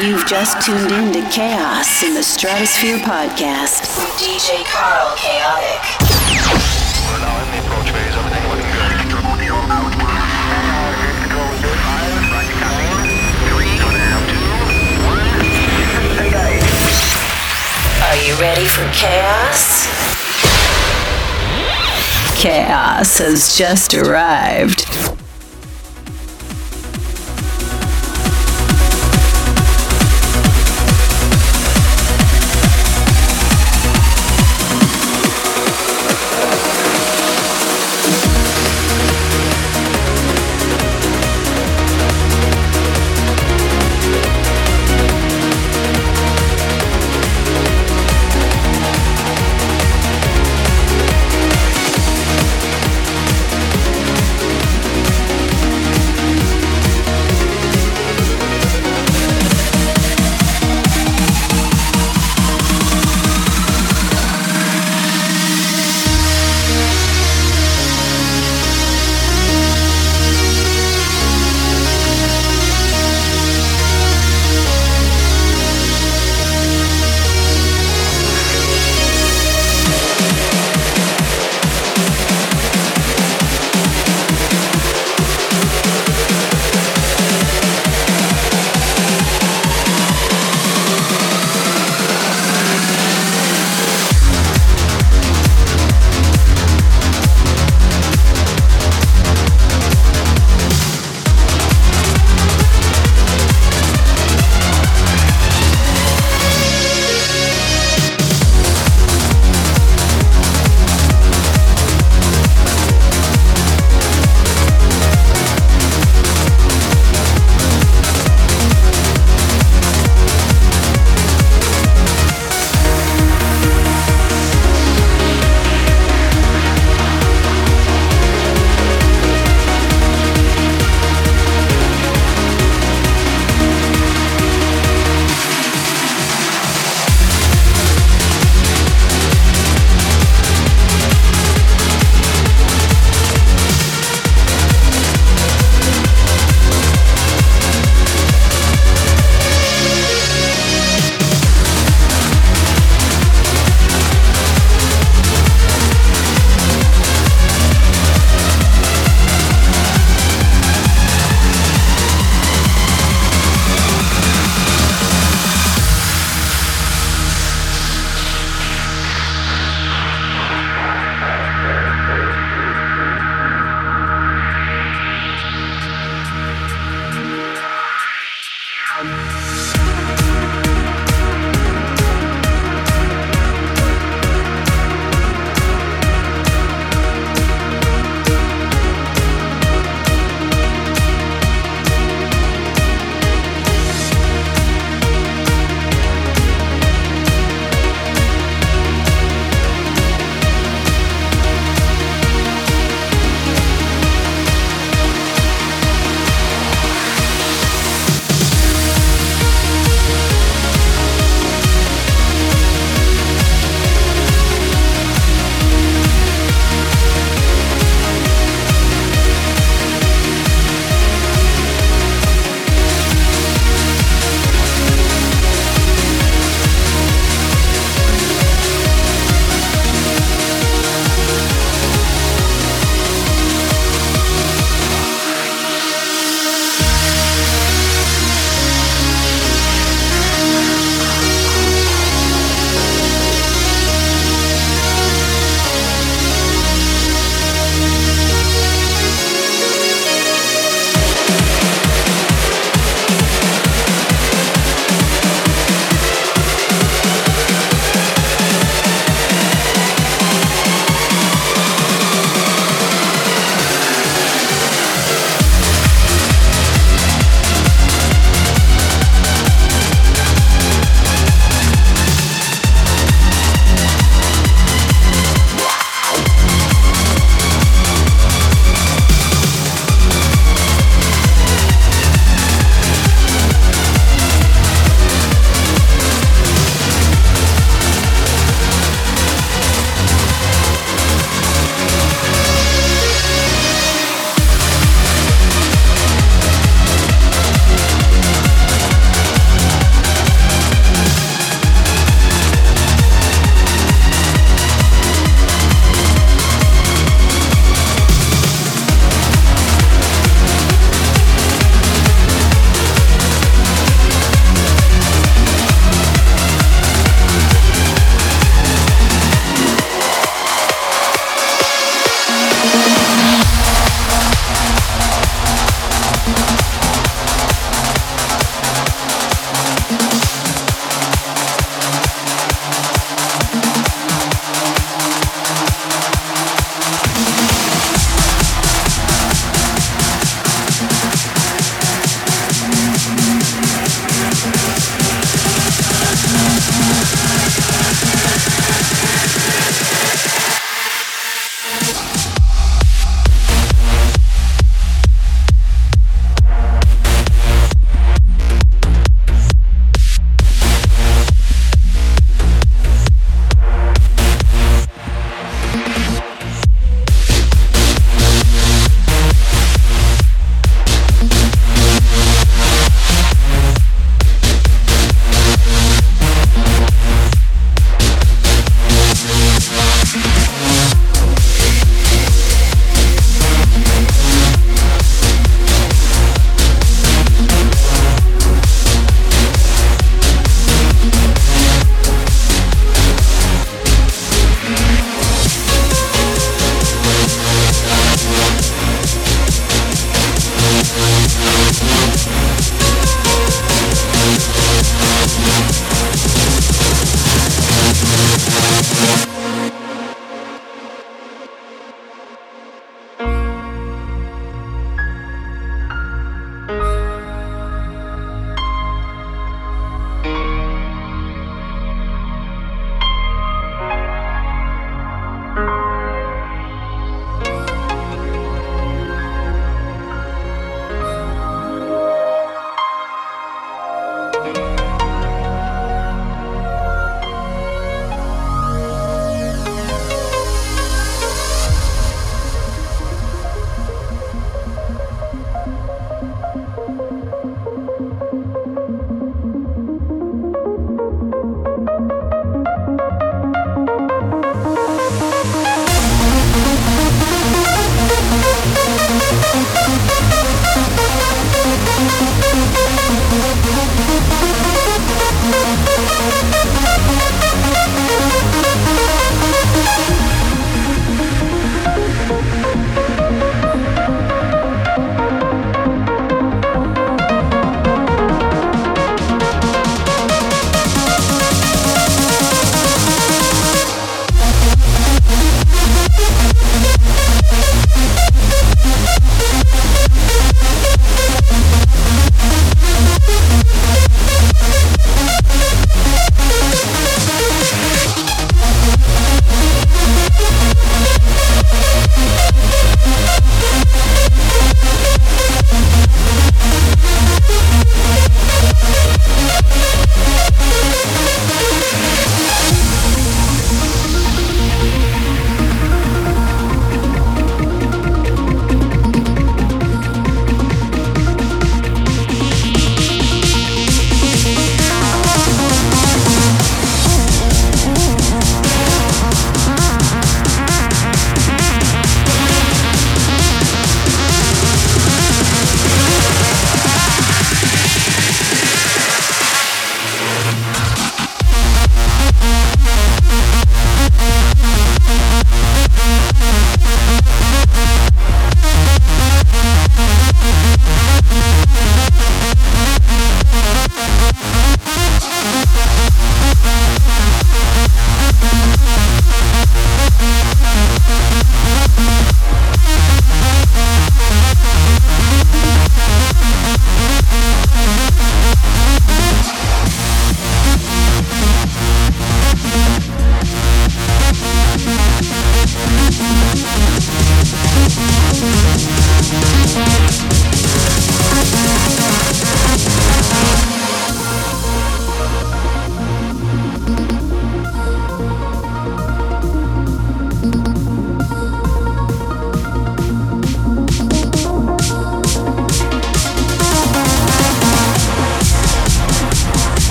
You've just tuned in to Chaos in the Stratosphere podcast with DJ Carl Chaotic. We're now in the approach phase. Everything looking good. Are you ready for chaos? Chaos has just arrived.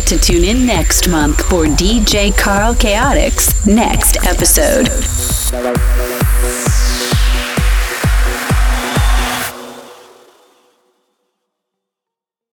To tune in next month for DJ Carl Chaotix next episode.